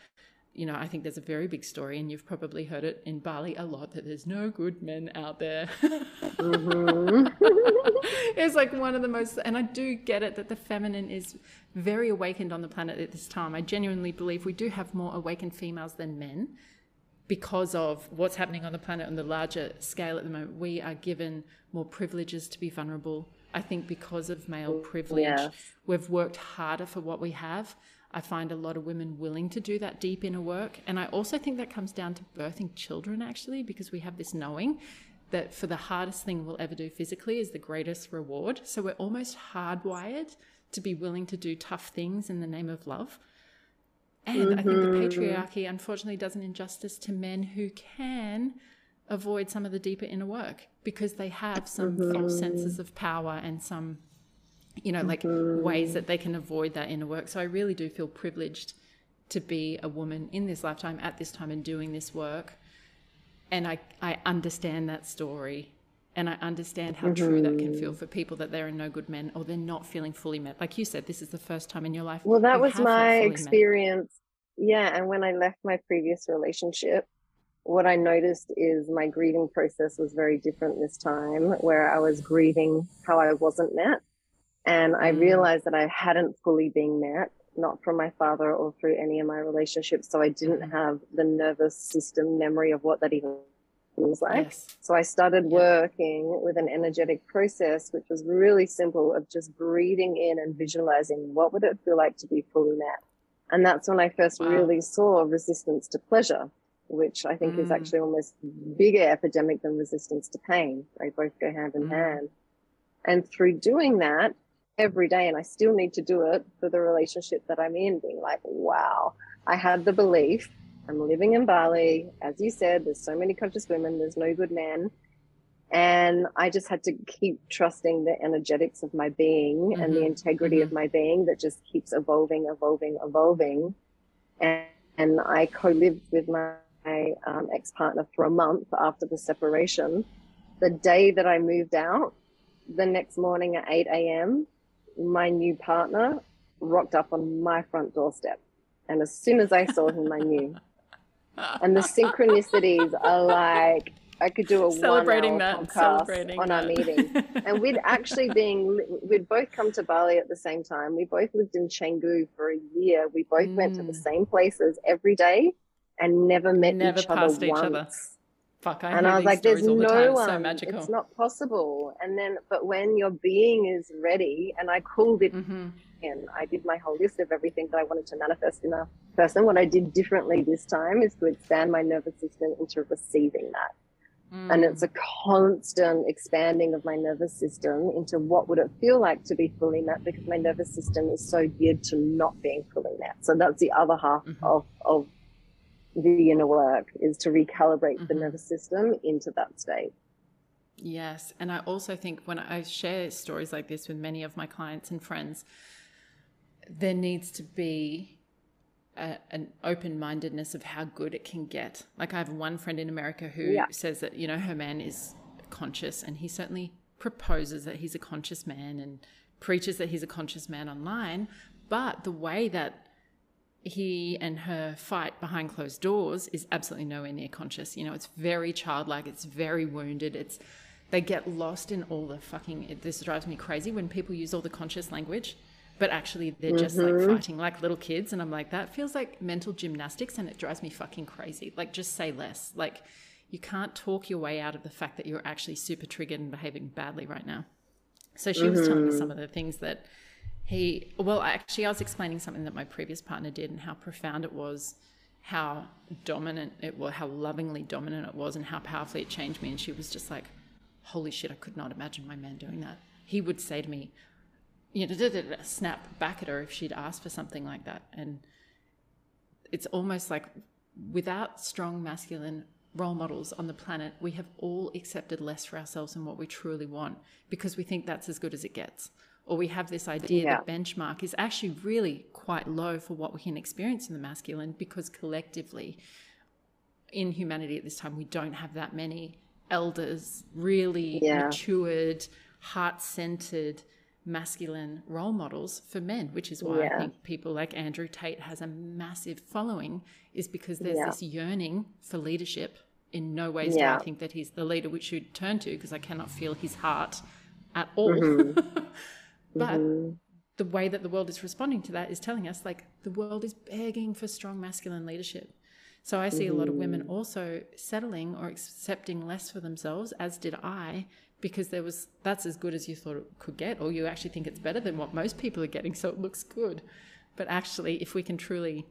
you know, I think there's a very big story, and you've probably heard it in Bali a lot that there's no good men out there. Mm-hmm. it's like one of the most, and I do get it that the feminine is very awakened on the planet at this time. I genuinely believe we do have more awakened females than men because of what's happening on the planet on the larger scale at the moment. We are given more privileges to be vulnerable. I think because of male privilege, yes. we've worked harder for what we have. I find a lot of women willing to do that deep inner work. And I also think that comes down to birthing children, actually, because we have this knowing that for the hardest thing we'll ever do physically is the greatest reward. So we're almost hardwired to be willing to do tough things in the name of love. And mm-hmm. I think the mm-hmm. patriarchy unfortunately does an injustice to men who can avoid some of the deeper inner work because they have some mm-hmm. false senses of power and some you know, like mm-hmm. ways that they can avoid that inner work. So I really do feel privileged to be a woman in this lifetime at this time and doing this work. And I, I understand that story and I understand how mm-hmm. true that can feel mm-hmm. for people that there are no good men or they're not feeling fully met. Like you said, this is the first time in your life. Well, that was my experience. Met. Yeah. And when I left my previous relationship, what I noticed is my grieving process was very different this time, where I was grieving how I wasn't met and I mm. realized that I hadn't fully been met, not from my father or through any of my relationships. So I didn't mm. have the nervous system memory of what that even was like. Yes. So I started working with an energetic process, which was really simple of just breathing in and visualizing what would it feel like to be fully met. And that's when I first wow. really saw resistance to pleasure, which I think mm. is actually almost bigger epidemic than resistance to pain. They both go hand in mm. hand. And through doing that, every day and I still need to do it for the relationship that I'm in, being like, wow, I had the belief I'm living in Bali. As you said, there's so many conscious women, there's no good men. And I just had to keep trusting the energetics of my being mm-hmm. and the mm-hmm. integrity mm-hmm. of my being that just keeps evolving, evolving, evolving. And, and I co lived with my um, ex partner for a month after the separation. The day that I moved out, the next morning at 8 a.m., my new partner rocked up on my front doorstep. And as soon as I saw him, I knew. And the synchronicities are like, I could do a celebrating one hour that, podcast on that. our meeting. and we'd actually been, we'd both come to Bali at the same time. We both lived in Canggu for a year. We both mm. went to the mm. same places every day and never met never each other each once. Other. Fuck, I and I was like, "There's no the one. So magical. It's not possible." And then, but when your being is ready, and I called it mm-hmm. in, I did my whole list of everything that I wanted to manifest in a person. What I did differently this time is to expand my nervous system into receiving that. Mm. And it's a constant expanding of my nervous system into what would it feel like to be fully met because my nervous system is so geared to not being fully met. So that's the other half mm-hmm. of, of the inner work is to recalibrate mm-hmm. the nervous system into that state. Yes. And I also think when I share stories like this with many of my clients and friends, there needs to be a, an open mindedness of how good it can get. Like I have one friend in America who yeah. says that, you know, her man is conscious and he certainly proposes that he's a conscious man and preaches that he's a conscious man online. But the way that he and her fight behind closed doors is absolutely nowhere near conscious. You know, it's very childlike, it's very wounded, it's they get lost in all the fucking it, this drives me crazy when people use all the conscious language but actually they're just mm-hmm. like fighting like little kids and i'm like that feels like mental gymnastics and it drives me fucking crazy like just say less like you can't talk your way out of the fact that you're actually super triggered and behaving badly right now so she mm-hmm. was telling me some mm-hmm. of the things that he well actually i was explaining something that my previous partner did and how profound it was how dominant it was how lovingly dominant it was and how powerfully it changed me. And she was just like holy shit i could not imagine my man doing that. He would say to me you know snap back at her if she'd asked for something like that. And it's almost like without strong masculine role models on the planet we have all accepted less for ourselves than what we truly want because we think that's as good as it gets or we have this idea yeah. that benchmark is actually really quite low for what we can experience in the masculine because collectively in humanity at this time we don't have that many elders really yeah. matured heart-centered masculine role models for men which is why yeah. i think people like andrew tate has a massive following is because there's this yearning for leadership in no ways do i think that he's the leader we should turn to because i cannot feel his heart at all mm-hmm. But mm-hmm. the way that the world is responding to that is telling us like the world is begging for strong masculine leadership. So I see mm-hmm. a lot of women mm-hmm. also settling or accepting less for themselves, as did I, because there was that's as good as you thought it could get, or you actually think it's better than what most people are getting, so it looks good. But actually, if we can truly,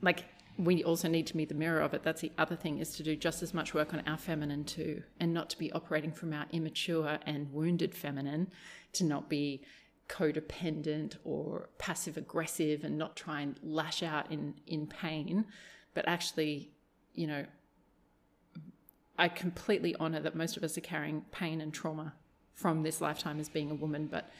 like, we also need to be the mirror of it. That's the other thing is to do just as much work on our feminine too, and not to be operating from our immature and wounded feminine, to not be codependent or passive aggressive and not try and lash out in in pain, but actually, you know, I completely honor that most of us are carrying pain and trauma from this lifetime as being a woman, but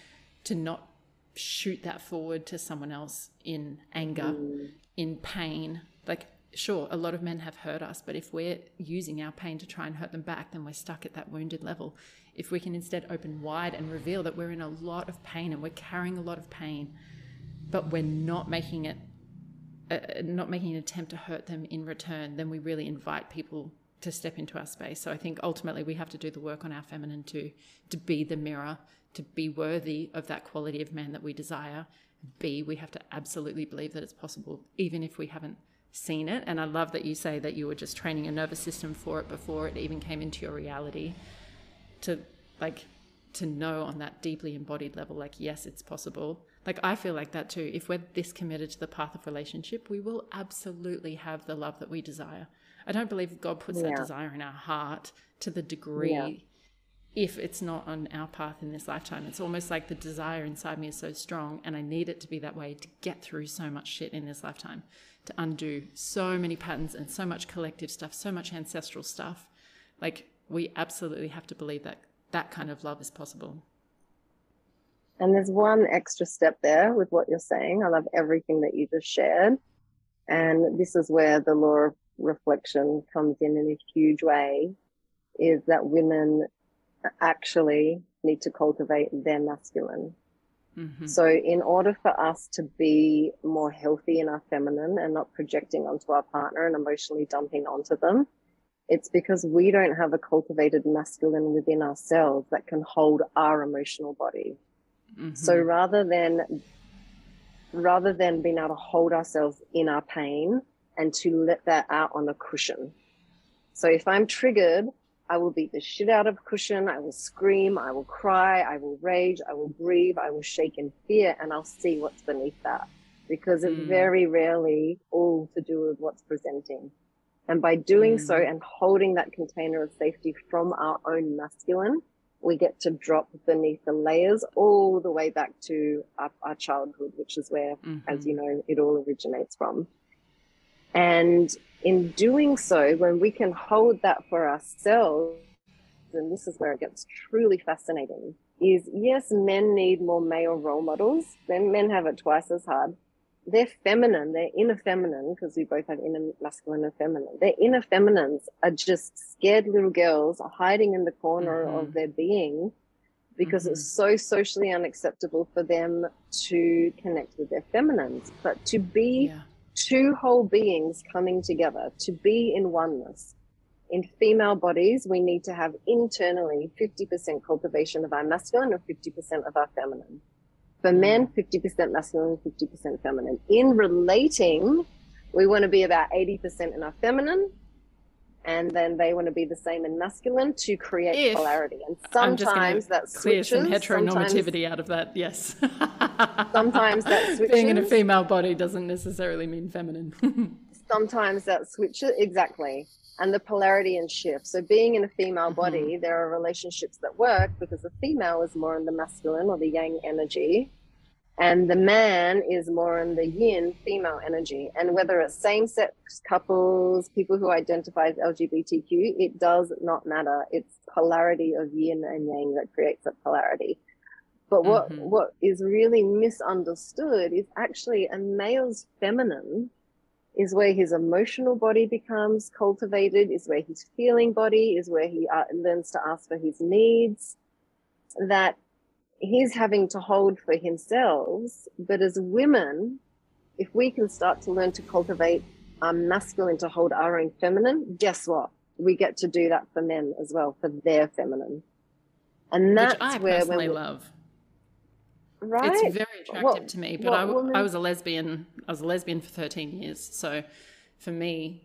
to not shoot that forward to someone else in anger, mm. in pain, like sure a lot of men have hurt us but if we're using our pain to try and hurt them back then we're stuck at that wounded level if we can instead open wide and reveal that we're in a lot of pain and we're carrying a lot of pain but we're not making it uh, not making an attempt to hurt them in return then we really invite people to step into our space so i think ultimately we have to do the work on our feminine to to be the mirror to be worthy of that quality of man that we desire b we have to absolutely believe that it's possible even if we haven't seen it. And I love that you say that you were just training your nervous system for it before it even came into your reality. To like to know on that deeply embodied level, like, yes, it's possible. Like, I feel like that too. If we're this committed to the path of relationship, we will absolutely have the love that we desire. I don't believe God puts yeah. that desire in our heart to the degree yeah. if it's not on our path in this lifetime. It's almost like the desire inside me is so strong and I need it to be that way to get through so much shit in this lifetime to undo so many patterns and so much collective stuff, so much ancestral stuff. Like, we absolutely have to believe that that kind of love is possible. And there's one extra step there with what you're saying. I love everything that you just shared. And this is where the law of reflection comes in in a huge way is that women actually need to cultivate their masculine. Mm-hmm. So, in order for us to be more healthy in our feminine and not projecting onto our partner and emotionally dumping onto them, it's because we don't have a cultivated masculine within ourselves that can hold our emotional body. Mm-hmm. So rather than rather than being able to hold ourselves in our pain and to let that out on a cushion. So if I'm triggered, I will beat the shit out of cushion. I will scream. I will cry. I will rage. I will grieve. I will shake in fear and I'll see what's beneath that because it's mm. very rarely all to do with what's presenting. And by doing mm. so and holding that container of safety from our own masculine, we get to drop beneath the layers all the way back to our, our childhood, which is where, mm-hmm. as you know, it all originates from. And in doing so, when we can hold that for ourselves, and this is where it gets truly fascinating, is yes, men need more male role models. Then men have it twice as hard. They're feminine, they're inner feminine, because we both have inner masculine and feminine. Their inner feminines are just scared little girls hiding in the corner mm-hmm. of their being because mm-hmm. it's so socially unacceptable for them to connect with their feminines. But to be yeah two whole beings coming together to be in oneness. In female bodies, we need to have internally 50% cultivation of our masculine and 50% of our feminine. For mm. men, 50% masculine, 50% feminine. In relating, we want to be about 80% in our feminine and then they want to be the same in masculine to create if, polarity. And sometimes that switches. Clear some heteronormativity out of that. Yes. sometimes that switches. Being in a female body doesn't necessarily mean feminine. sometimes that switches exactly, and the polarity and shift. So being in a female mm-hmm. body, mm-hmm. there are relationships that work because the female is more in the masculine or the yang energy, and the man is more in the yin female energy and whether it's same-sex couples people who identify as lgbtq it does not matter it's polarity of yin and yang that creates that polarity But what mm-hmm. what is really misunderstood is actually a male's feminine is where his emotional body becomes cultivated, is where his feeling body is where he uh, learns to ask for his needs. That he's having to hold for himself. But as women, if we can start to learn to cultivate our masculine to hold our own feminine, guess what? We get to do that for men as well, for their feminine. And that's Which I where personally we, love. Right. It's very attractive what, to me. But I, I was a lesbian. I was a lesbian for 13 years. So for me,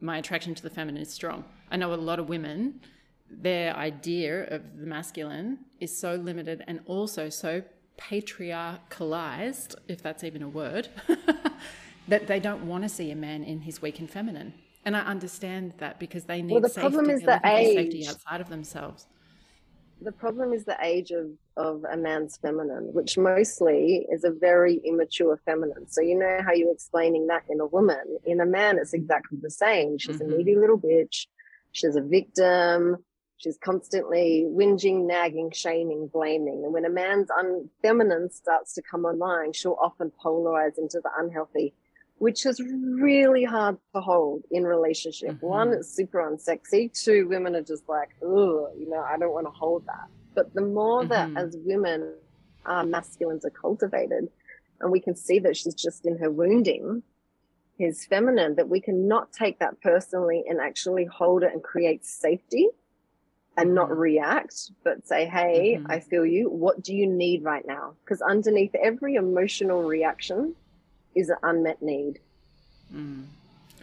my attraction to the feminine is strong. I know a lot of women, their idea of the masculine is so limited and also so patriarchalized, if that's even a word, that they don't want to see a man in his weak and feminine. And I understand that because they need well, the safety, problem is the age. safety outside of themselves the problem is the age of, of a man's feminine, which mostly is a very immature feminine. So you know how you're explaining that in a woman. In a man, it's exactly the same. She's mm-hmm. a needy little bitch. She's a victim. She's constantly whinging, nagging, shaming, blaming. And when a man's un- feminine starts to come online, she'll often polarize into the unhealthy which is really hard to hold in relationship. Mm-hmm. One, it's super unsexy. Two, women are just like, oh, you know, I don't want to hold that. But the more mm-hmm. that as women, our masculines are cultivated, and we can see that she's just in her wounding, his feminine, that we can not take that personally and actually hold it and create safety and mm-hmm. not react, but say, hey, mm-hmm. I feel you. What do you need right now? Because underneath every emotional reaction, is an unmet need. Mm.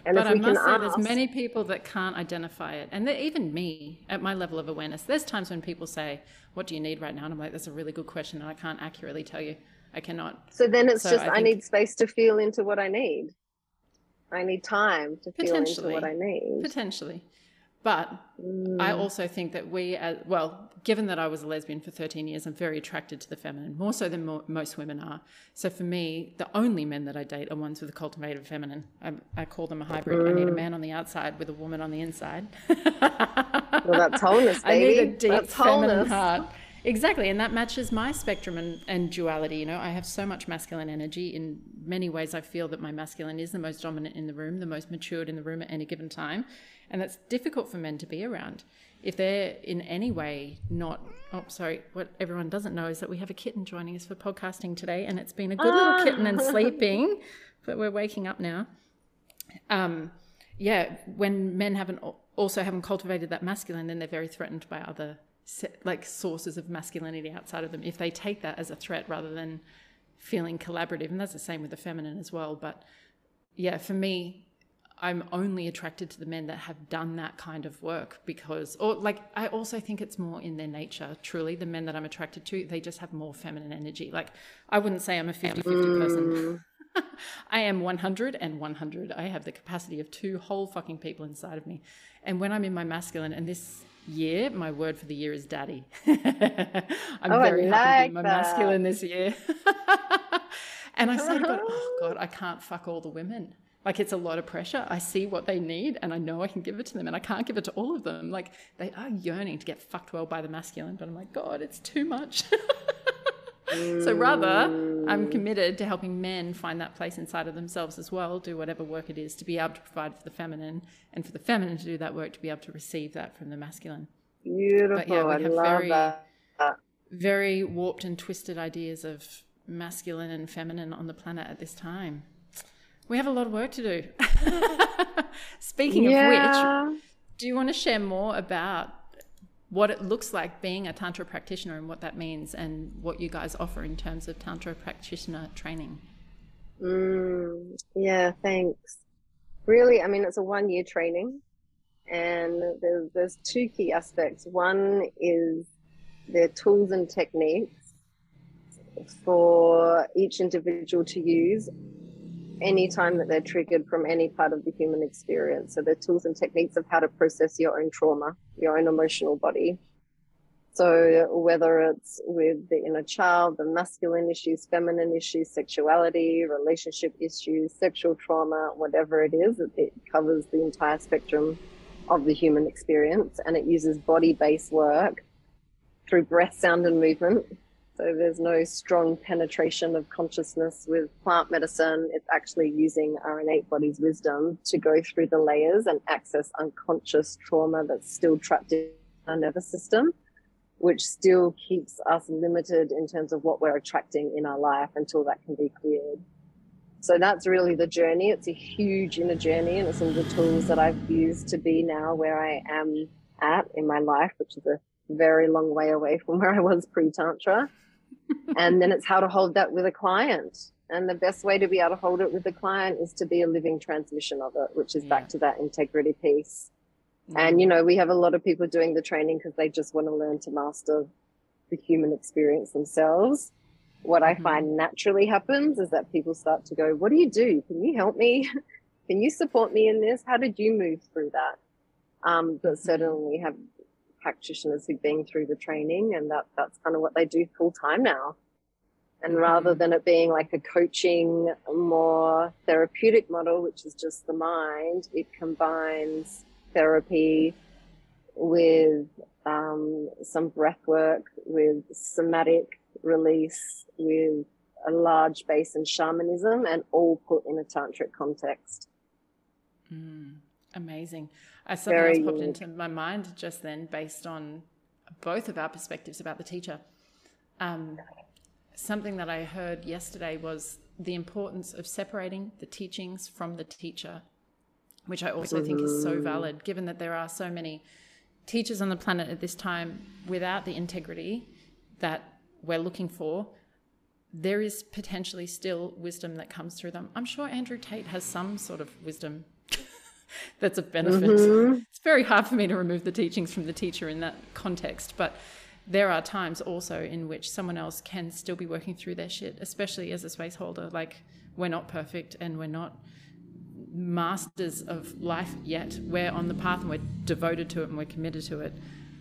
And but I must say, ask, there's many people that can't identify it, and even me at my level of awareness. There's times when people say, "What do you need right now?" And I'm like, "That's a really good question, and I can't accurately tell you. I cannot." So then it's so just I, I, need space to feel into what I need. I need time to feel into what I need. Potentially, but mm. I also think that we, as, well, given that I was a lesbian for 13 years, I'm very attracted to the feminine, more so than mo- most women are. So for me, the only men that I date are ones with a cultivated feminine. I, I call them a hybrid. Mm. I need a mm. man on the outside with a woman on the inside. well, that's wholeness, baby. I need a deep that's feminine wholeness. heart. Exactly, and that matches my spectrum and, and duality. You know, I have so much masculine energy. In many ways, I feel that my masculine is the most dominant in the room, the most matured in the room at any given time and that's difficult for men to be around if they're in any way not oh sorry what everyone doesn't know is that we have a kitten joining us for podcasting today and it's been a good ah. little kitten and sleeping but we're waking up now um yeah when men haven't also haven't cultivated that masculine then they're very threatened by other like sources of masculinity outside of them if they take that as a threat rather than feeling collaborative and that's the same with the feminine as well but yeah for me I'm only attracted to the men that have done that kind of work because, or like, I also think it's more in their nature, truly. The men that I'm attracted to, they just have more feminine energy. Like, I wouldn't say I'm a 50 50 mm. person. I am 100 and 100. I have the capacity of two whole fucking people inside of me. And when I'm in my masculine, and this year, my word for the year is daddy. I'm oh, very happy to be my masculine this year. and I said, oh God, I can't fuck all the women. Like it's a lot of pressure. I see what they need and I know I can give it to them and I can't give it to all of them. Like they are yearning to get fucked well by the masculine, but I'm like, God, it's too much. so rather, I'm committed to helping men find that place inside of themselves as well, do whatever work it is to be able to provide for the feminine and for the feminine to do that work to be able to receive that from the masculine. Beautiful. But yeah, we have very, that. very warped and twisted ideas of masculine and feminine on the planet at this time. We have a lot of work to do. Speaking yeah. of which, do you want to share more about what it looks like being a Tantra practitioner and what that means and what you guys offer in terms of Tantra practitioner training? Mm, yeah, thanks. Really, I mean, it's a one year training and there's, there's two key aspects. One is the tools and techniques for each individual to use anytime that they're triggered from any part of the human experience. So the tools and techniques of how to process your own trauma, your own emotional body. So whether it's with the inner child, the masculine issues, feminine issues, sexuality, relationship issues, sexual trauma, whatever it is, it covers the entire spectrum of the human experience and it uses body based work through breath, sound, and movement So there's no strong penetration of consciousness with plant medicine. It's actually using our innate body's wisdom to go through the layers and access unconscious trauma that's still trapped in our nervous system, which still keeps us limited in terms of what we're attracting in our life until that can be cleared. So that's really the journey. It's a huge inner journey, and it's some of the tools that I've used to be now where I am at in my life, which is a very long way away from where I was pre Tantra and then it's how to hold that with a client. And the best way to be able to hold it with the client is to be a living transmission of it, which is yeah. back to that integrity piece. Mm-hmm. And, you know, we have a lot of people doing the training because they just want to learn to master the human experience themselves. What mm-hmm. I find naturally happens is that people start to go, What do you do? Can you help me? Can you support me in this? How did you move through that? Um, but mm-hmm. certainly have practitioners who've been through the training and that that's kind of what they do full time now. And mm-hmm. rather than it being like a coaching, more therapeutic model, which is just the mind, it combines therapy with um, some breath work, with somatic release, with a large base in shamanism, and all put in a tantric context. Mm, amazing. Uh, something Very else popped unique. into my mind just then, based on both of our perspectives about the teacher. Um, something that I heard yesterday was the importance of separating the teachings from the teacher, which I also mm-hmm. think is so mm-hmm. valid, given that there are so many teachers on the planet at this time without the integrity that we're looking for. There is potentially still wisdom that comes through them. I'm sure Andrew Tate has some sort of wisdom that's a benefit. Mm-hmm. It's very hard for me to remove the teachings from the teacher in that context, but there are times also in which someone else can still be working through their shit, especially as a space holder. Like, we're not perfect and we're not masters of life yet. We're on the path and we're devoted to it and we're committed to it.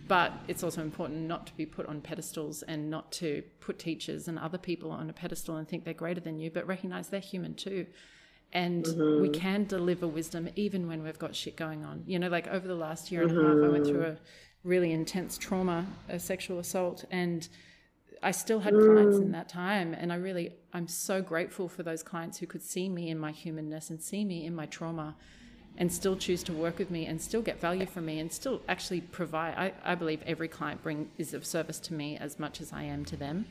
But it's also important not to be put on pedestals and not to put teachers and other people on a pedestal and think they're greater than you, but recognize they're human too and mm-hmm. we can deliver wisdom even when we've got shit going on. You know, like over the last year and mm-hmm. a half, I went through a really intense trauma, a sexual assault, and I still had mm. clients in mm. that time. And I really, I'm so grateful for those clients who could see me in my humanness and see me in my trauma and still choose to work with me and still get value from me and still actually provide. I, I believe every client bring is of service to me as much as I am to them.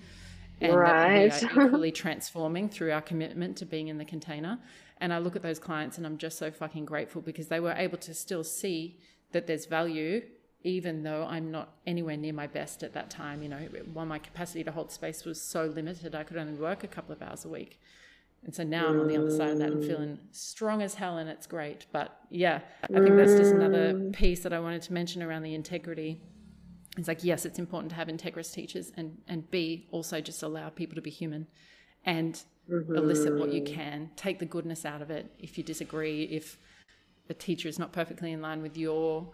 And right. that we are equally transforming through our commitment to being in the container. And I look at those clients and I'm just so fucking grateful because they were able to still see that there's value even though I'm not anywhere near my best at that time. You know, while my capacity to hold space was so limited, I could only work a couple of hours a week. And so now I'm on the other side of that and feeling strong as hell, and it's great. But yeah, I think that's just another mm. piece that I wanted to mention around the integrity. It's like, yes, it's important to have integrous teachers, and, and B, also just allow people to be human. And mm-hmm. elicit what you can, take the goodness out of it. If you disagree, if the teacher is not perfectly in line with your,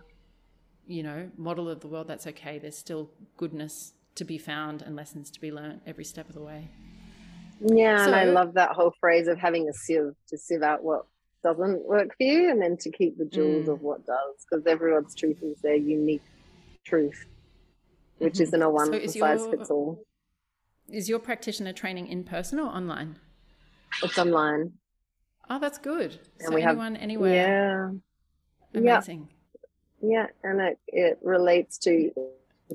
you know, model of the world, that's okay. There's still goodness to be found and lessons to be learned every step of the way. Yeah, so, and I love that whole phrase of having a sieve to sieve out what doesn't work for you and then to keep the jewels mm. of what does because everyone's truth is their unique truth which mm-hmm. isn't a one so size your, fits all is your practitioner training in person or online it's online. Oh, that's good. And so we anyone, have, anywhere. Yeah. Amazing. Yeah. yeah. And it, it relates to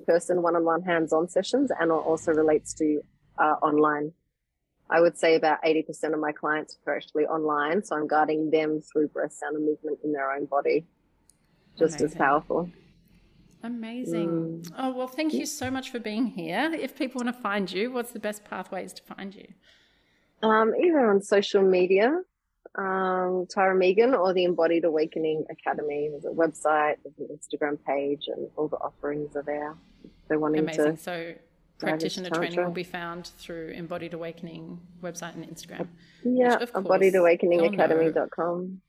person one-on-one hands-on sessions and also relates to uh, online. I would say about 80% of my clients are actually online. So I'm guiding them through breath sound and movement in their own body. Just Amazing. as powerful. Amazing. Mm. Oh, well, thank you so much for being here. If people want to find you, what's the best pathways to find you? Um, either on social media, um, Tara Megan, or the Embodied Awakening Academy. There's a website, there's an Instagram page, and all the offerings are there. they're wanting Amazing. to. So practitioner training will be found through Embodied Awakening website and Instagram. Yeah, embodiedawakeningacademy.com.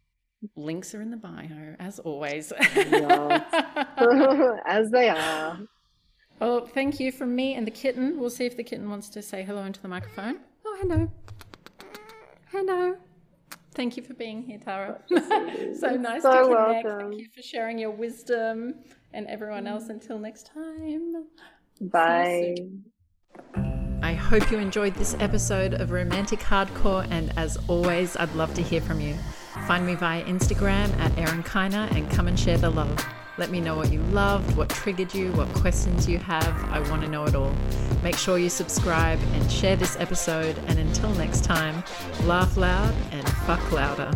Links are in the bio, as always. as they are. Well, thank you from me and the kitten. We'll see if the kitten wants to say hello into the microphone. Oh, hello. Hello. Thank you for being here, Tara. so nice so to connect. Welcome. Thank you for sharing your wisdom and everyone else until next time. Bye. I hope you enjoyed this episode of Romantic Hardcore, and as always, I'd love to hear from you. Find me via Instagram at Erin Kiner and come and share the love. Let me know what you loved, what triggered you, what questions you have. I want to know it all. Make sure you subscribe and share this episode. And until next time, laugh loud and fuck louder.